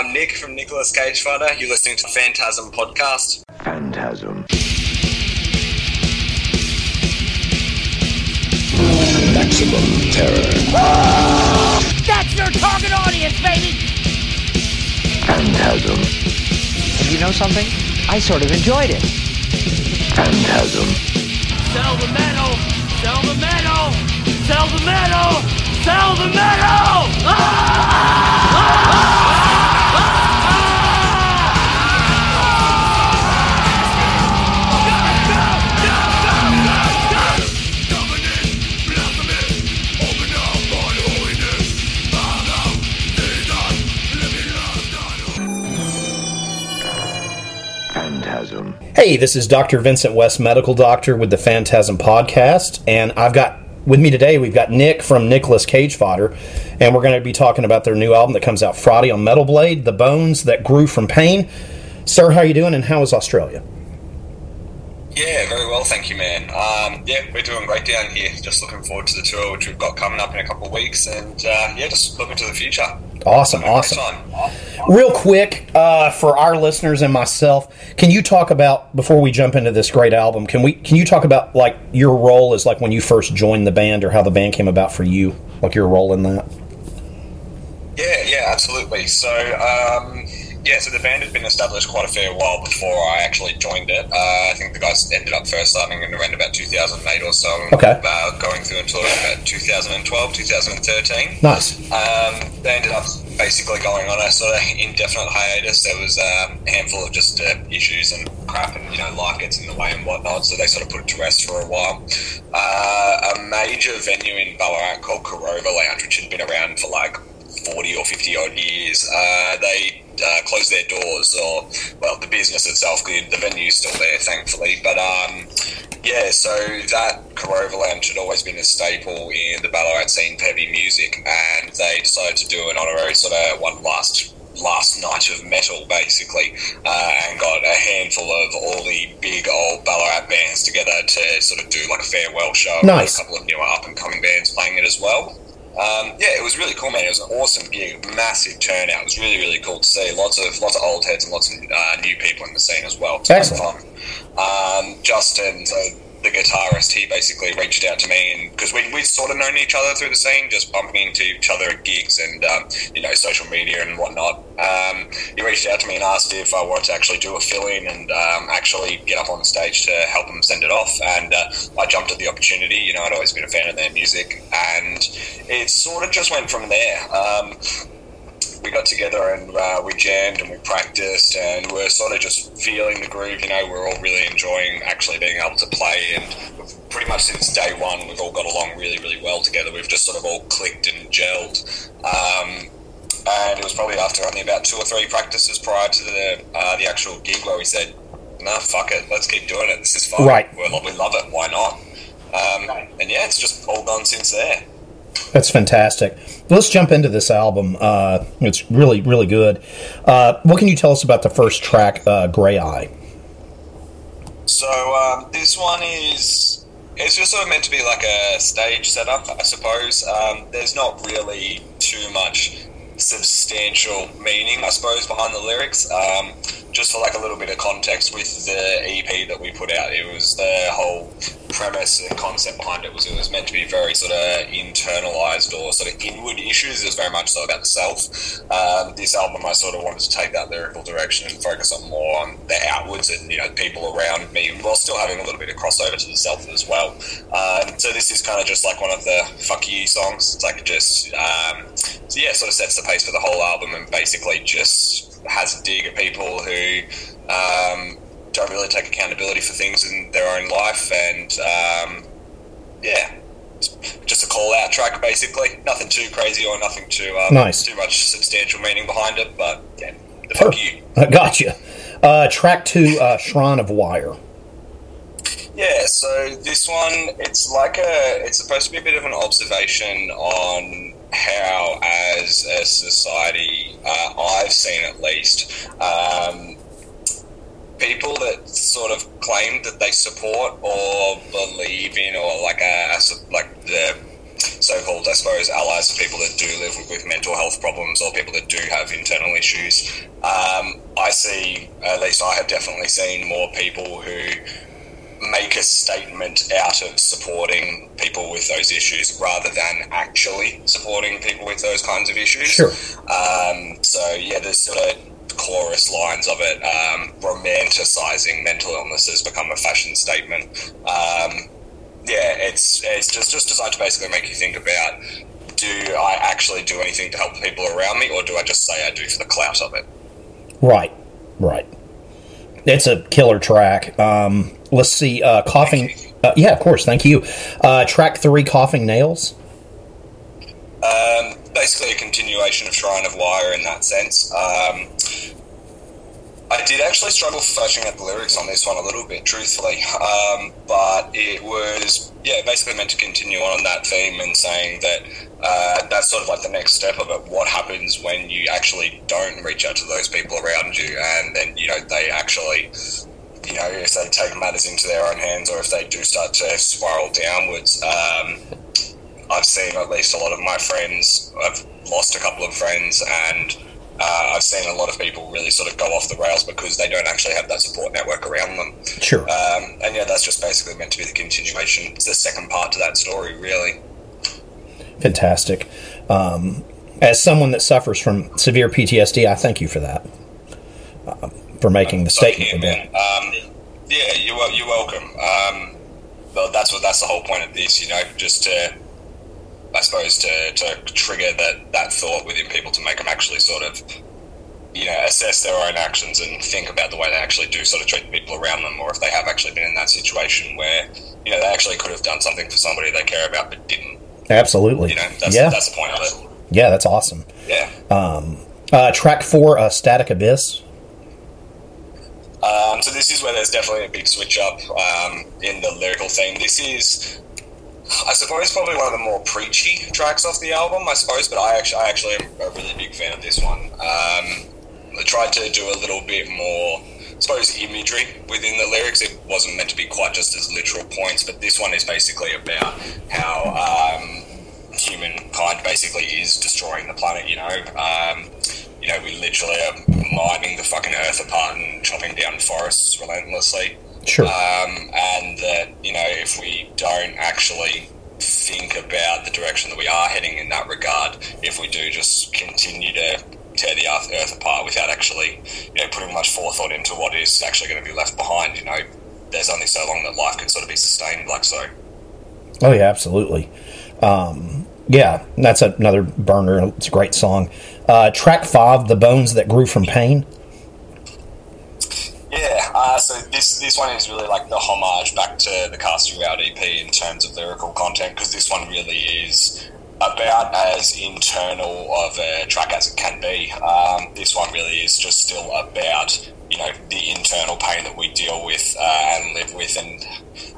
I'm Nick from Nicolas Cage Fighter. You're listening to the Phantasm Podcast. Phantasm. Maximum terror. Ah! That's your target audience, baby! Phantasm. And you know something? I sort of enjoyed it. Phantasm. Sell the metal! Sell the metal! Sell the metal! Sell the metal! Ah! Phantasm. Hey, this is Dr. Vincent West, medical doctor with the Phantasm Podcast, and I've got with me today we've got Nick from Nicolas Cage Fighter, and we're going to be talking about their new album that comes out Friday on Metal Blade, "The Bones That Grew from Pain." Sir, how you doing, and how is Australia? Yeah, very well, thank you, man. Um, yeah, we're doing great down here. Just looking forward to the tour, which we've got coming up in a couple of weeks, and uh, yeah, just looking to the future. Awesome, awesome. time. Real quick, uh, for our listeners and myself, can you talk about before we jump into this great album? Can we? Can you talk about like your role as like when you first joined the band, or how the band came about for you, like your role in that? Yeah, yeah, absolutely. So, um, yeah, so the band had been established quite a fair while before I actually joined it. Uh, I think the guys ended up first starting in around about 2008 or so. Okay. Uh, going through until about 2012, 2013. Nice. Um, they ended up basically going on a sort of indefinite hiatus. There was um, a handful of just uh, issues and crap, and you know, life gets in the way and whatnot. So they sort of put it to rest for a while. Uh, a major venue in Ballarat called Karova Lounge, which had been around for like 40 or 50 odd years, uh, they uh, closed their doors, or well, the business itself, the, the venue's still there, thankfully. But um, yeah, so that Karova Lounge had always been a staple in the Ballarat scene for heavy music, and they decided to do an honorary sort of one last last night of metal, basically, uh, and got a handful of all the big old Ballarat bands together to sort of do like a farewell show. Nice. A couple of newer up and coming bands playing it as well. Um, yeah, it was really cool, man. It was an awesome gig, massive turnout. It was really, really cool to see. Lots of lots of old heads and lots of uh, new people in the scene as well. Excellent. Um, Justin, so the guitarist, he basically reached out to me, and because we we sort of known each other through the scene, just bumping into each other at gigs and um, you know social media and whatnot. Um, he reached out to me and asked if I wanted to actually do a fill in and um, actually get up on stage to help him send it off. And uh, I jumped at the opportunity. You know, I'd always been a fan of their music, and it sort of just went from there. We got together and uh, we jammed and we practiced and we're sort of just feeling the groove. You know, we're all really enjoying actually being able to play and pretty much since day one we've all got along really, really well together. We've just sort of all clicked and gelled. Um, and it was probably after only about two or three practices prior to the uh, the actual gig where we said, "Nah, fuck it, let's keep doing it. This is fun. Right. we we love it. Why not?" Um, and yeah, it's just all gone since there. That's fantastic. Let's jump into this album. Uh, it's really, really good. Uh, what can you tell us about the first track, uh, "Gray Eye"? So um, this one is it's just sort of meant to be like a stage setup, I suppose. Um, there's not really too much substantial meaning, I suppose, behind the lyrics. Um, just for like a little bit of context with the EP that we put out, it was the whole premise and concept behind it was it was meant to be very sort of internalized or sort of inward issues. It was very much so about the self. Um, this album, I sort of wanted to take that lyrical direction and focus on more on the outwards and you know people around me, while still having a little bit of crossover to the self as well. Um, so this is kind of just like one of the fuck you songs. It's like just um, so yeah, sort of sets the pace for the whole album and basically just has a dig at people who um, don't really take accountability for things in their own life and um, yeah just a call out track basically nothing too crazy or nothing too um, Nice. too much substantial meaning behind it but yeah the fuck you I gotcha. Uh, track two, uh, "Shrine of Wire." Yeah, so this one, it's like a, it's supposed to be a bit of an observation on how, as a society, uh, I've seen at least, um, people that sort of claim that they support or believe in, or like a, like the so-called, I suppose, allies of people that do live with, with mental health problems or people that do have internal issues. Um, I see, at least I have definitely seen more people who make a statement out of supporting people with those issues rather than actually supporting people with those kinds of issues. Sure. Um, so yeah, there's sort of chorus lines of it. Um, romanticizing mental illness has become a fashion statement. Um, yeah, it's it's just just designed to basically make you think about: Do I actually do anything to help people around me, or do I just say I do for the clout of it? Right, right. It's a killer track. Um, let's see, uh, coughing. Uh, yeah, of course. Thank you. Uh, track three, coughing nails. Um, basically, a continuation of Shrine of Wire in that sense. Um, I did actually struggle fleshing out the lyrics on this one a little bit, truthfully, um, but it was yeah basically meant to continue on that theme and saying that uh, that's sort of like the next step of it. What happens when you actually don't reach out to those people around you, and then you know they actually you know, if they take matters into their own hands or if they do start to spiral downwards. Um, I've seen at least a lot of my friends, I've lost a couple of friends, and uh, I've seen a lot of people really sort of go off the rails because they don't actually have that support network around them. Sure. Um, and yeah, that's just basically meant to be the continuation. It's the second part to that story, really. Fantastic. Um, as someone that suffers from severe PTSD, I thank you for that. Uh, for making the statement. Yeah, man. Um, yeah, you're, you're welcome. Um, well, that's what that's the whole point of this, you know, just to, I suppose, to, to trigger that, that thought within people to make them actually sort of, you know, assess their own actions and think about the way they actually do sort of treat the people around them, or if they have actually been in that situation where, you know, they actually could have done something for somebody they care about but didn't. Absolutely. You know, that's, yeah. that's the point of it. Yeah, that's awesome. Yeah. Um, uh, track four, uh, Static Abyss. Um, so this is where there's definitely a big switch up um, in the lyrical theme. This is, I suppose, probably one of the more preachy tracks off the album. I suppose, but I actually, I actually am a really big fan of this one. Um, I tried to do a little bit more, I suppose, imagery within the lyrics. It wasn't meant to be quite just as literal points, but this one is basically about how um, humankind basically is destroying the planet. You know um, you know, we literally are mining the fucking earth apart and chopping down forests relentlessly. Sure. Um, and that, you know, if we don't actually think about the direction that we are heading in that regard, if we do just continue to tear the earth, earth apart without actually, you know, putting much forethought into what is actually going to be left behind, you know, there's only so long that life can sort of be sustained like so. Oh yeah, absolutely. Um, yeah, that's another burner. It's a great song. Uh, track five, "The Bones That Grew from Pain." So this this one is really like the homage back to the Cast You Out EP in terms of lyrical content because this one really is about as internal of a track as it can be. Um, this one really is just still about you know the internal pain that we deal with uh, and live with, and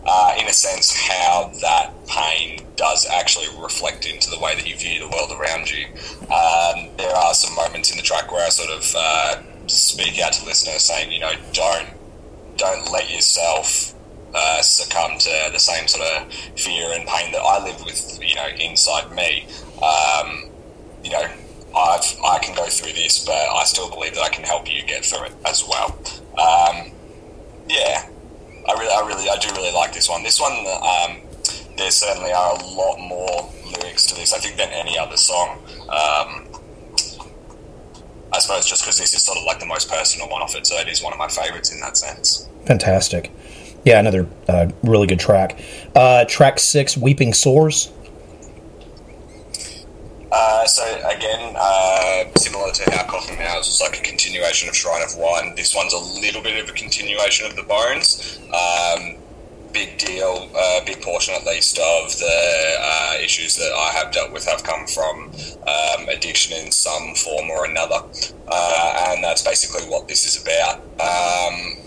uh, in a sense how that pain does actually reflect into the way that you view the world around you. Um, there are some moments in the track where I sort of uh, speak out to listeners saying, you know, don't don't let yourself uh, succumb to the same sort of fear and pain that I live with, you know, inside me. Um, you know, I've I can go through this, but I still believe that I can help you get through it as well. Um, yeah, I really, I really, I do really like this one. This one, um, there certainly are a lot more lyrics to this, I think, than any other song. Um, I suppose just because this is sort of like the most personal one of it, so it is one of my favourites in that sense. Fantastic. Yeah, another uh, really good track. Uh, track six, "Weeping Sores." Uh, so again, uh, similar to how Coughing Nails was like a continuation of Shrine of Wire, this one's a little bit of a continuation of the Bones. Um, big deal, a uh, big portion at least of the uh, issues that I have dealt with have come from um, addiction in some form or another, uh, and that's basically what this is about. Um,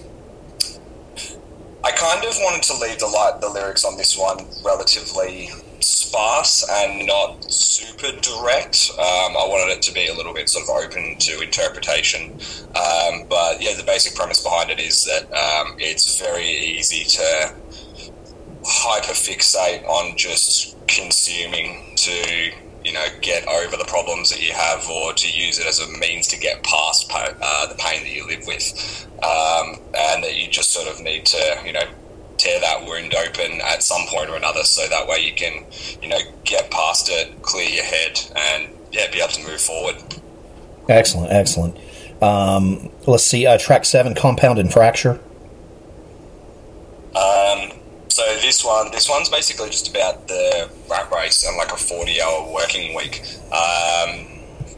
I kind of wanted to leave the, the lyrics on this one relatively sparse and not super direct. Um, I wanted it to be a little bit sort of open to interpretation. Um, but yeah, the basic premise behind it is that um, it's very easy to hyper fixate on just consuming to you know get over the problems that you have or to use it as a means to get past pa- uh, the pain that you live with um, and that you just sort of need to you know tear that wound open at some point or another so that way you can you know get past it clear your head and yeah be able to move forward Excellent, excellent. Um, let's see, uh, track seven, Compound and Fracture. Um, so this one, this one's basically just about the rat race and like a forty-hour working week. Um,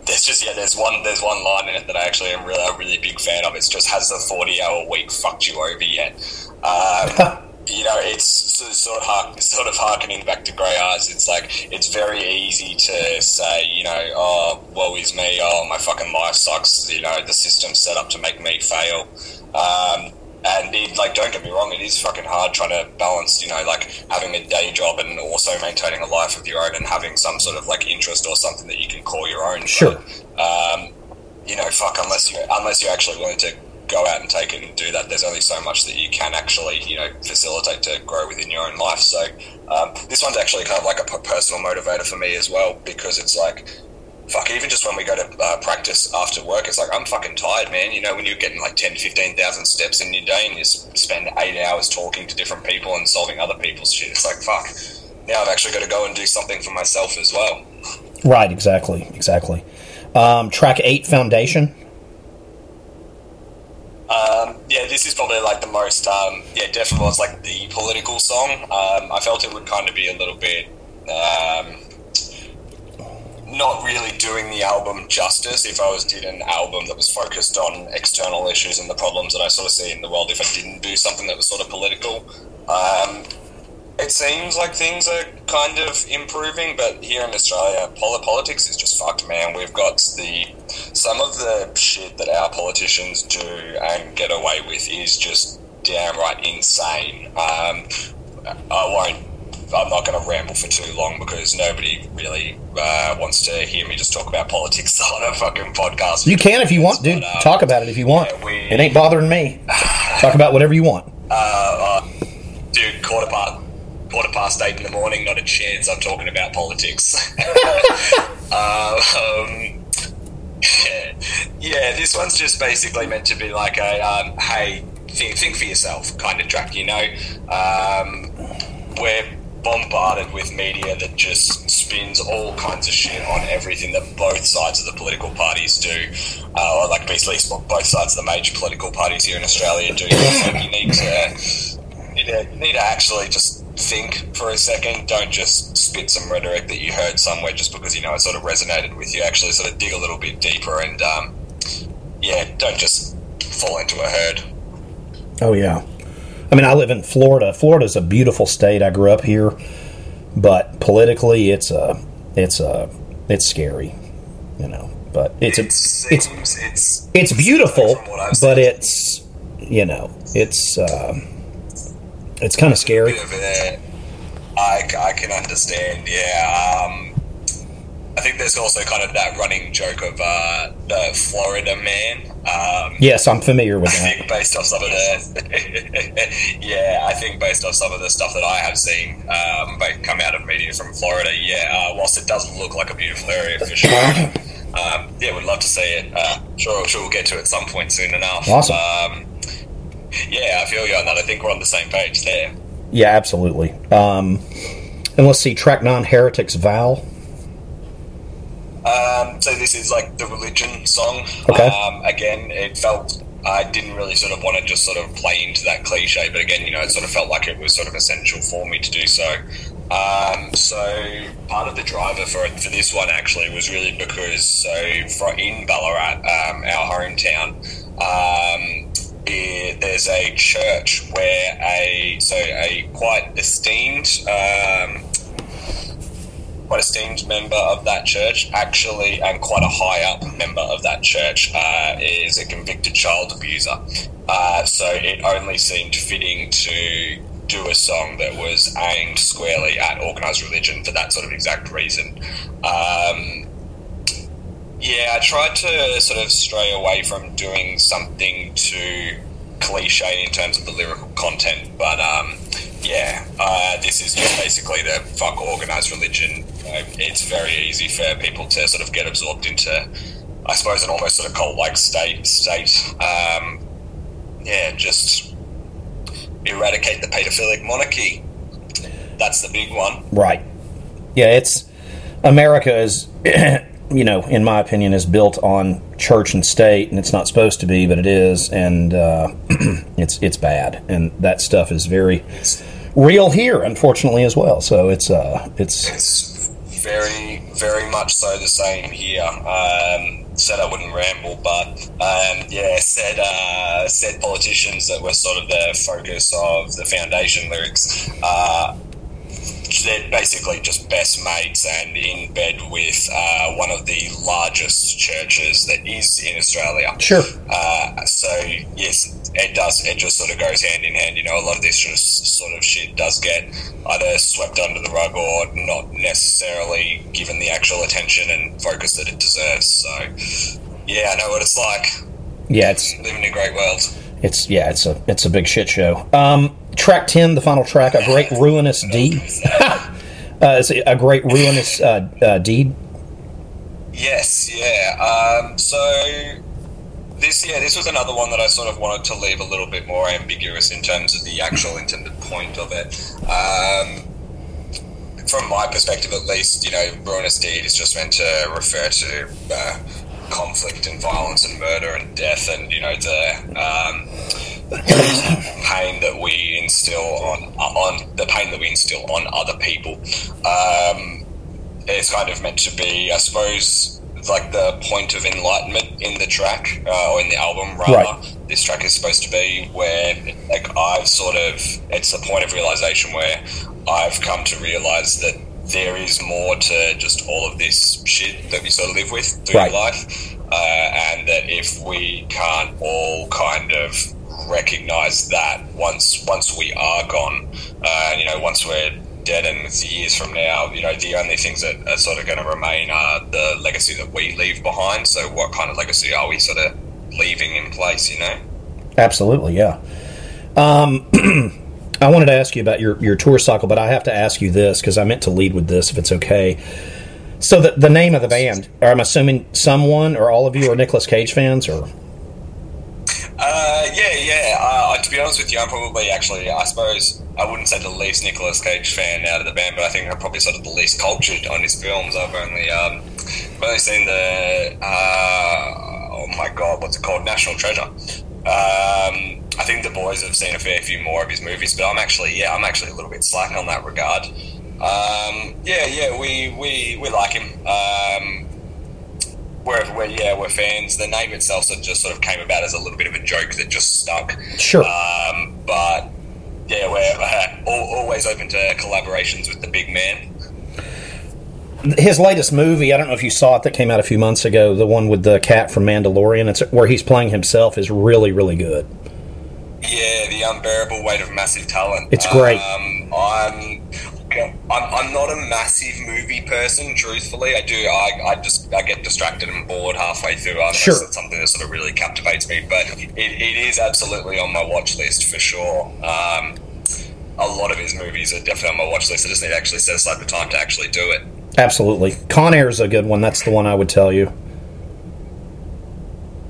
there's just yeah, there's one there's one line in it that I actually am really a really big fan of. It's just has the forty-hour week fucked you over yet? Um, you know, it's sort of sort of, hark, sort of harkening back to Grey Eyes. It's like it's very easy to say, you know, oh, woe is me. Oh, my fucking life sucks. You know, the system's set up to make me fail. Um, and it, like, don't get me wrong, it is fucking hard trying to balance, you know, like having a day job and also maintaining a life of your own and having some sort of like interest or something that you can call your own. Sure. But, um, you know, fuck, unless you unless you're actually willing to go out and take it and do that, there's only so much that you can actually, you know, facilitate to grow within your own life. So um, this one's actually kind of like a personal motivator for me as well because it's like, fuck, even just when we go to uh, practice after work, it's like, I'm fucking tired, man. You know, when you're getting like 10, 15,000 steps in your day and you spend eight hours talking to different people and solving other people's shit, it's like, fuck, now I've actually got to go and do something for myself as well. Right, exactly, exactly. Um, track eight, Foundation. Um, yeah, this is probably like the most, um, yeah, definitely was like the political song. Um, I felt it would kind of be a little bit, um, not really doing the album justice if I was did an album that was focused on external issues and the problems that I sort of see in the world. If I didn't do something that was sort of political, um, it seems like things are kind of improving, but here in Australia, poli- politics is just fucked, man. We've got the some of the shit that our politicians do and get away with is just downright insane. Um, I won't. I'm not going to ramble for too long because nobody really uh, wants to hear me just talk about politics on a fucking podcast. You can if you want, dude. But, um, Talk about it if you want. yeah, we- It ain't bothering me. Talk about whatever you want. dude, quarter past quarter past eight in the morning, not a chance. I'm talking about politics. uh, um, yeah, this one's just basically meant to be like a um, hey, think, think for yourself kind of track. You know, um, we're bombarded with media that just spins all kinds of shit on everything that both sides of the political parties do, uh, or like basically both sides of the major political parties here in Australia do. So you need to you need to, actually just think for a second. Don't just spit some rhetoric that you heard somewhere just because you know it sort of resonated with you. Actually, sort of dig a little bit deeper and um, yeah, don't just fall into a herd. Oh yeah. I mean, I live in Florida. Florida's a beautiful state. I grew up here, but politically, it's a, it's a, it's scary, you know. But it's It a, it's seems it's it's beautiful, from what I've but it's, you know, it's, uh, it's kind of scary. I, of a, I, I can understand, yeah. Um, I think there's also kind of that running joke of uh, the Florida man. Um, Yes, I'm familiar with I that. think based off some of the, yeah, I think based off some of the stuff that I have seen um, come out of media from Florida, yeah, uh, whilst it doesn't look like a beautiful area for sure, um, yeah, would love to see it. Uh, sure, sure, we'll get to it at some point soon enough. Awesome. Um, yeah, I feel you on that. I think we're on the same page there. Yeah, absolutely. Um, and let's see, track nine, Heretics Vow. Um, so this is like the religion song. Okay. Um, again, it felt I didn't really sort of want to just sort of play into that cliche, but again, you know, it sort of felt like it was sort of essential for me to do so. Um, so part of the driver for it, for this one actually was really because so for in Ballarat, um, our hometown. Um, there's a church where a so a quite esteemed um, quite esteemed member of that church, actually, and quite a high up member of that church, uh, is a convicted child abuser. Uh, so it only seemed fitting to do a song that was aimed squarely at organised religion for that sort of exact reason. Um, yeah, I tried to sort of stray away from doing something too cliche in terms of the lyrical content, but um, yeah, uh, this is just basically the fuck organized religion. Uh, it's very easy for people to sort of get absorbed into, I suppose, an almost sort of cult-like state. State, um, yeah, just eradicate the paedophilic monarchy. That's the big one. Right. Yeah, it's America is, you know, in my opinion, is built on church and state, and it's not supposed to be, but it is, and uh, it's it's bad, and that stuff is very real here, unfortunately, as well. So it's uh, it's It's very, very much so the same here. Um, said I wouldn't ramble, but um, yeah, said uh, said politicians that were sort of the focus of the foundation lyrics. Uh, they're basically just best mates and in bed with uh, one of the largest churches that is in Australia. sure. Uh, so yes, it does. It just sort of goes hand in hand. You know, a lot of this just sort of shit does get either swept under the rug or not necessarily given the actual attention and focus that it deserves. So yeah, I know what it's like. Yeah, it's Living in a great world. it's yeah, it's a it's a big shit show. Um, track ten, the final track, a great ruinous deed. uh, it's a great ruinous uh, uh, deed. Yes, yeah. Um, so this, yeah, this was another one that I sort of wanted to leave a little bit more ambiguous in terms of the actual intended point of it. Um, from my perspective, at least, you know, ruinous deed is just meant to refer to uh, conflict and violence and murder and death, and you know the um, pain that we instill on on the pain that we instill on other people. Um, it's kind of meant to be, I suppose, like the point of enlightenment in the track uh, or in the album. Rather, Right. this track is supposed to be where, like, I've sort of it's the point of realization where I've come to realize that there is more to just all of this shit that we sort of live with through Right. life, uh, and that if we can't all kind of recognize that once once we are gone, uh, you know, once we're dead and it's years from now, you know, the only things that are sort of going to remain are the legacy that we leave behind. So, what kind of legacy are we sort of leaving in place? You know. Absolutely, yeah. Um, I wanted to ask you about your, your tour cycle, but I have to ask you this because I meant to lead with this if it's okay. So the the name of the band, or I'm assuming someone or all of you are Nicolas Cage fans, or Uh, yeah, yeah. Uh, to be honest with you, I'm probably actually, I suppose, I wouldn't say the least Nicolas Cage fan out of the band, but I think I'm probably sort of the least cultured on his films. I've only, um, I've only seen the, uh, oh my god, what's it called? National Treasure. Um, I think the boys have seen a fair few more of his movies, but I'm actually, yeah, I'm actually a little bit slack on that regard. Um, yeah, yeah, we, we, we like him. Um, wherever we're yeah we're fans. The name itself just sort of came about as a little bit of a joke that just stuck. Sure. Um, but yeah, we're uh, always open to collaborations with the big man. his latest movie. I don't know if you saw it that came out a few months ago. The one with the cat from Mandalorian. It's where he's playing himself is really really good. Yeah, the unbearable weight of massive talent. It's great. Um, I'm. I'm, I'm not a massive movie person, truthfully. I do. I, I just I get distracted and bored halfway through unless Sure. it's something that sort of really captivates me. But it, it is absolutely on my watch list for sure. Um, a lot of his movies are definitely on my watch list. I just need to actually set aside the time to actually do it. Absolutely, Con Air is a good one. That's the one I would tell you.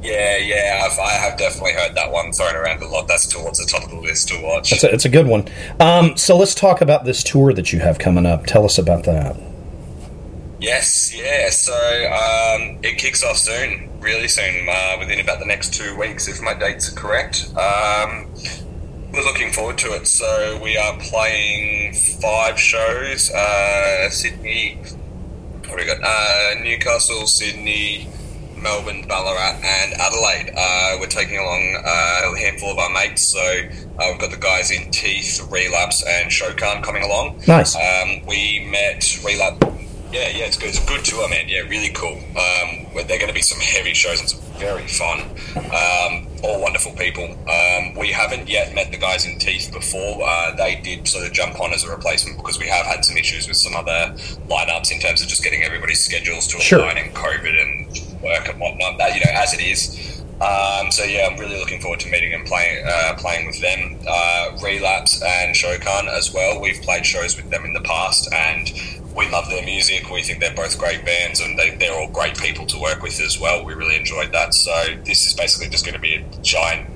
Yeah, yeah, I've, I have definitely heard that one thrown around a lot. That's towards the top of the list to watch. It's a, it's a good one. Um, so let's talk about this tour that you have coming up. Tell us about that. Yes, yeah. So um, it kicks off soon, really soon, uh, within about the next two weeks, if my dates are correct. Um, we're looking forward to it. So we are playing five shows: uh, Sydney, what we got? Uh, Newcastle, Sydney, Melbourne, Ballarat, and Adelaide. Uh, we're taking along uh, a handful of our mates. So uh, we've got the guys in Teeth, Relapse, and Shokan coming along. Nice. Um, we met Relapse. Yeah, yeah, it's good. It's a good tour, man. Yeah, really cool. Um, where they're going to be some heavy shows and some very fun. Um, all wonderful people. Um, we haven't yet met the guys in Teeth before. Uh, they did sort of jump on as a replacement because we have had some issues with some other lineups in terms of just getting everybody's schedules to Sure. align and COVID and work and whatnot. That you know, as it is. Um, so yeah, I'm really looking forward to meeting and playing uh, playing with them. Uh, Relapse and Shokan as well. We've played shows with them in the past, and we love their music. We think they're both great bands, and they, they're all great people to work with as well. We really enjoyed that. So this is basically just going to be a giant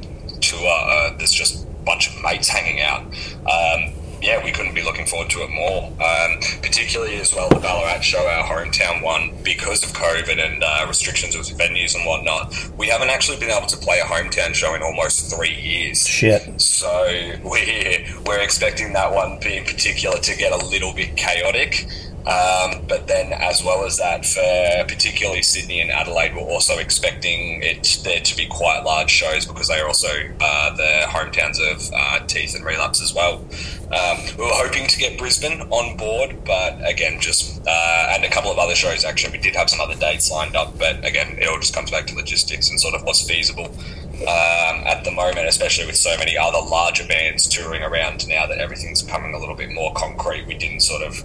tour. Uh, there's just a bunch of mates hanging out. Um, yeah, we couldn't be looking forward to it more. Um, particularly as well, the Ballarat show, our hometown one, because of COVID and uh, restrictions with venues and whatnot. We haven't actually been able to play a hometown show in almost three years. Shit. So we're we're expecting that one in particular to get a little bit chaotic. Um, but then, as well as that, for particularly Sydney and Adelaide, we're also expecting it there to be quite large shows because they are also uh, the hometowns of uh, Teeth and Relapse as well. Um, we were hoping to get Brisbane on board, but again, just uh, and a couple of other shows. Actually, we did have some other dates lined up, but again, it all just comes back to logistics and sort of what's feasible um, at the moment, especially with so many other larger bands touring around now that everything's becoming a little bit more concrete. We didn't sort of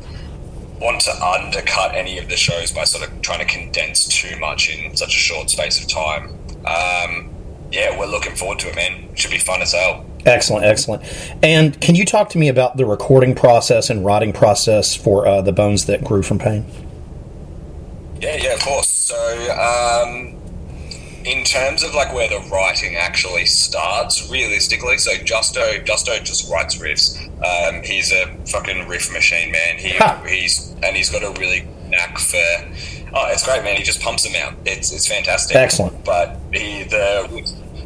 want to undercut any of the shows by sort of trying to condense too much in such a short space of time. Um, yeah, we're looking forward to it, man. Should be fun as hell. Excellent, excellent. And can you talk to me about the recording process and writing process for uh, the Bones That Grew from Pain? Yeah, yeah, of course. So, um, in terms of like where the writing actually starts, realistically, so Justo Justo just writes riffs. Um, he's a fucking riff machine, man. He he's and he's got a really knack for. Oh, it's great, man. He just pumps them out. It's it's fantastic. Excellent. But he the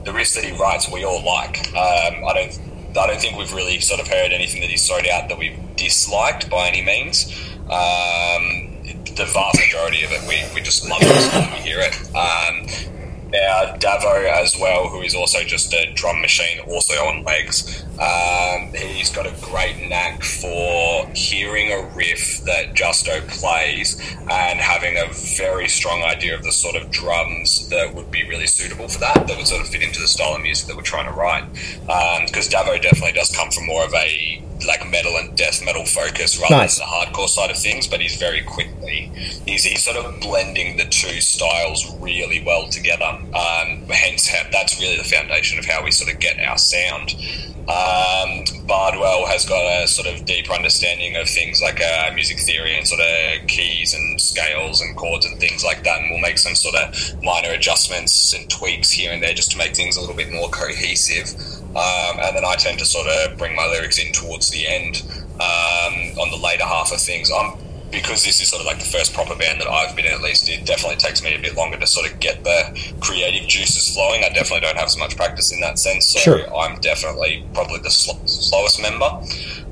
the riffs that he writes, we all like. Um, I don't I don't think we've really sort of heard anything that he's thrown out that we've disliked by any means. Um, the vast majority of it, we, we just love it when we hear it. Um, now, Davo as well, who is also just a drum machine, also on legs. Um, he's got a great knack for hearing a riff that Justo plays and having a very strong idea of the sort of drums that would be really suitable for that, that would sort of fit into the style of music that we're trying to write. Because Davo definitely does come from more of a like metal and death metal focus rather Nice. than the hardcore side of things, but he's very quickly he's, sort of blending the two styles really well together. Um, hence, that's really the foundation of how we sort of get our sound. Um, Bardwell has got a sort of deeper understanding of things like uh, music theory and sort of keys and scales and chords and things like that, and we'll make some sort of minor adjustments and tweaks here and there just to make things a little bit more cohesive. Um, and then I tend to sort of bring my lyrics in towards the end um, on the later half of things. I'm because this is sort of like the first proper band that I've been in, at least, it definitely takes me a bit longer to sort of get the creative juices flowing. I definitely don't have as much practice in that sense, so Sure. I'm definitely probably the sl- slowest member.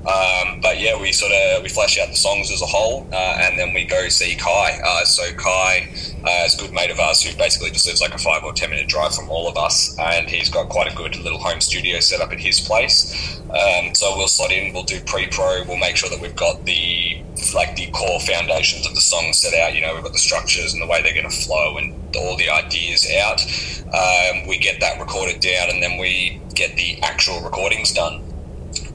Um, but yeah, we sort of we flesh out the songs as a whole, uh, and then we go see Kai. Uh, so Kai uh, is a good mate of ours who basically just lives like a five or ten minute drive from all of us, and he's got quite a good little home studio set up at his place. Um, so we'll slot in, we'll do pre-pro, we'll make sure that we've got the like the core foundations of the song set out. You know, we've got the structures and the way they're going to flow and all the ideas out. Um, we get that recorded down, and then we get the actual recordings done.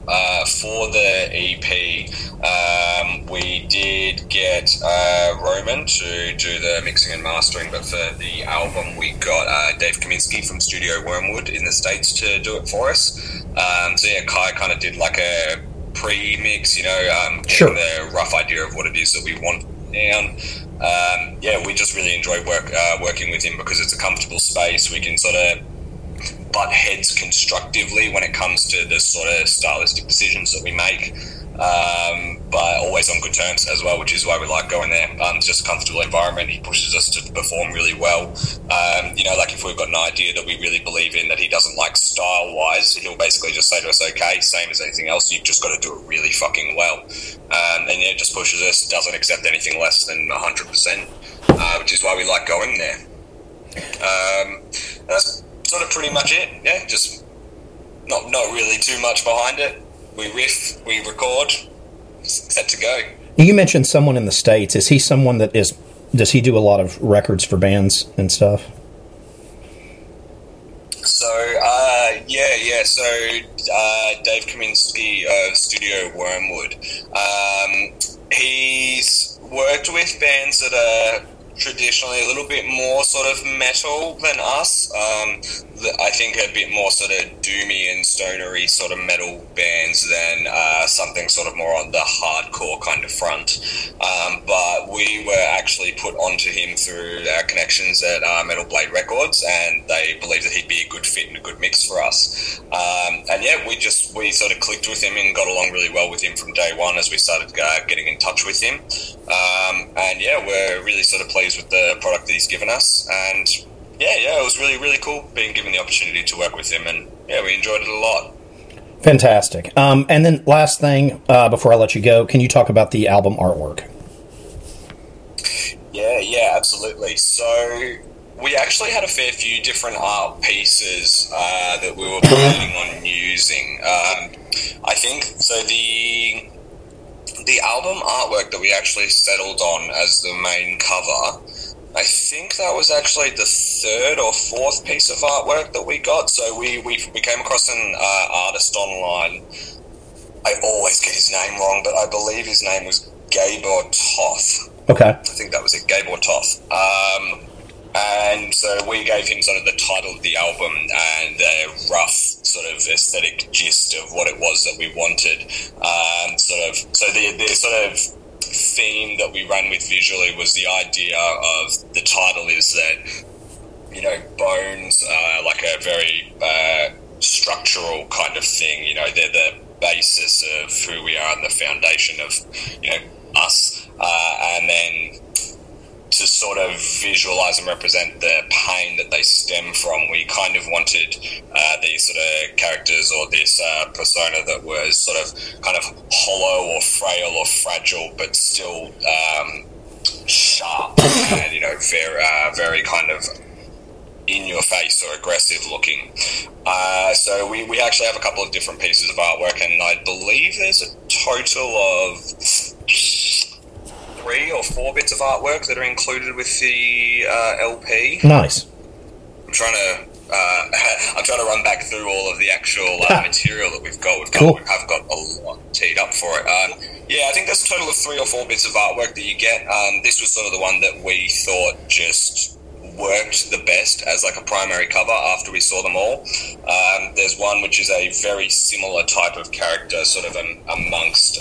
Uh, for the EP, um, we did get uh, Roman to do the mixing and mastering, but for the album, we got uh, Dave Kaminsky from Studio Wormwood in the States to do it for us. Um, so, yeah, Kai kind of did like a pre mix, you know, um, getting Sure. the rough idea of what it is that we want down. Um, yeah, we just really enjoy work uh, working with him because it's a comfortable space. We can sort of butt heads constructively when it comes to the sort of stylistic decisions that we make, um, but always on good terms as well, which is why we like going there. Um, it's just a comfortable environment. He pushes us to perform really well. Um, you know, like if we've got an idea that we really believe in that he doesn't like style wise, he'll basically just say to us, okay, same as anything else, you've just got to do it really fucking well. Um, and yeah, just pushes us, doesn't accept anything less than 100%, uh, which is why we like going there. Um, that's sort of pretty much it. Yeah, just not not really too much behind it. We riff, we record, set to go. You mentioned someone in the states. Is he someone that is? Does he do a lot of records for bands and stuff? So uh, yeah, yeah. So uh, Dave Kaminsky of Studio Wormwood, um, he's worked with bands that are traditionally a little bit more sort of metal than us. Um, I think a bit more sort of doomy and stonery sort of metal bands than uh, something sort of more on the hardcore kind of front. Um, but we were actually put onto him through our connections at uh, Metal Blade Records, and they believed that he'd be a good fit and a good mix for us. Um, and yeah, we just we sort of clicked with him and got along really well with him from day one as we started uh, getting in touch with him. Um, and yeah, we're really sort of pleased with the product that he's given us. And yeah, yeah, it was really, really cool being given the opportunity to work with him. And yeah, we enjoyed it a lot. Fantastic. Um, and then last thing uh, before I let you go, can you talk about the album artwork? Yeah, yeah, absolutely. So we actually had a fair few different art pieces uh, that we were planning on using. Um, I think so. The the album artwork that we actually settled on as the main cover. I think that was actually the third or fourth piece of artwork that we got. So we, we, we came across an uh, artist online. I always get his name wrong, but I believe his name was Gabor Toth. Okay. I think that was it, Gabor Toth. Um, and so we gave him sort of the title of the album and a rough sort of aesthetic gist of what it was that we wanted. Um, sort of, so the, the sort of theme that we ran with visually was the idea of the title is that you know, bones are like a very uh, structural kind of thing. You know, they're the basis of who we are and the foundation of, you know, us. Uh, and then to sort of visualize and represent the pain that they stem from, we kind of wanted uh, these sort of characters or this uh, persona that was sort of kind of hollow or frail or fragile, but still um, sharp and, you know, very, uh, very kind of in your face or aggressive looking. Uh, so we, we actually have a couple of different pieces of artwork, and I believe there's a total of three or four bits of artwork that are included with the uh, LP. Nice. I'm trying to. Uh, I'm trying to run back through all of the actual uh, material that we've got. We've got, Cool. we have got a lot teed up for it. Um, yeah, I think there's a total of three or four bits of artwork that you get. Um, this was sort of the one that we thought just worked the best as like a primary cover after we saw them all. Um, there's one which is a very similar type of character, sort of um, amongst.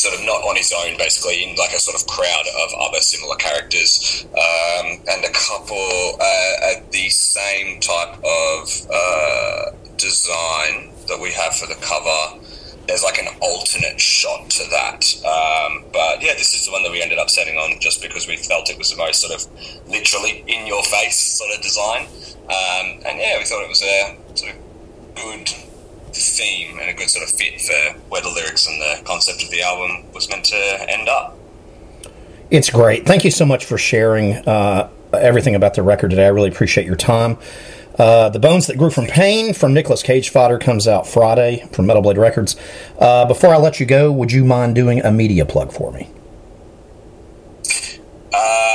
Sort of not on his own, basically, in like a sort of crowd of other similar characters, um, and a couple uh, at the same type of uh, design that we have for the cover. There's like an alternate shot to that, um, but yeah, this is the one that we ended up setting on just because we felt it was the most sort of literally in your face sort of design, um, and yeah, we thought it was a sort of good theme and a good sort of fit for where the lyrics and the concept of the album was meant to end up. It's great. Thank you so much for sharing uh, everything about the record today. I really appreciate your time. Uh, the Bones That Grew from Pain from Nicolas Cage Fighter comes out Friday from Metal Blade Records. Uh, before I let you go, would you mind doing a media plug for me? Uh,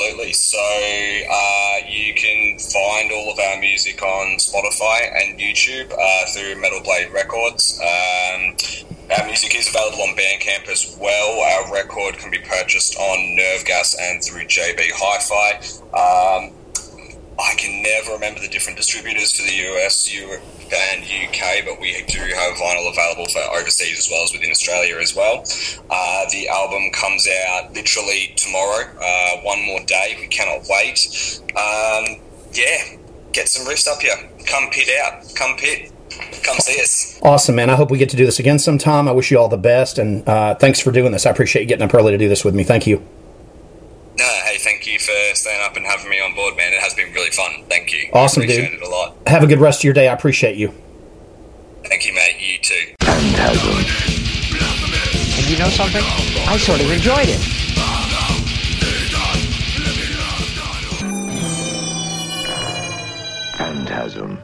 absolutely. So uh, you can find all of our music on Spotify and YouTube uh, through Metal Blade Records. Um, our music is available on Bandcamp as well. Our record can be purchased on Nerve Gas and through JB Hi-Fi. Um, I can never remember the different distributors for the US, Europe, and UK, but we do have vinyl available for overseas as well as within Australia as well. Uh, the album comes out literally tomorrow, uh, one more day. We cannot wait. Um, yeah, get some riffs up here. Come pit out. Come pit. Come see us. Awesome, man. I hope we get to do this again sometime. I wish you all the best, and uh, thanks for doing this. I appreciate you getting up early to do this with me. Thank you. No, hey, thank you for staying up and having me on board, man. It has been really fun. Thank you. Awesome, appreciate dude. it a lot. Have a good rest of your day. I appreciate you. Thank you, mate. You too. Phantasm. And you know something? I sort of enjoyed it. Phantasm.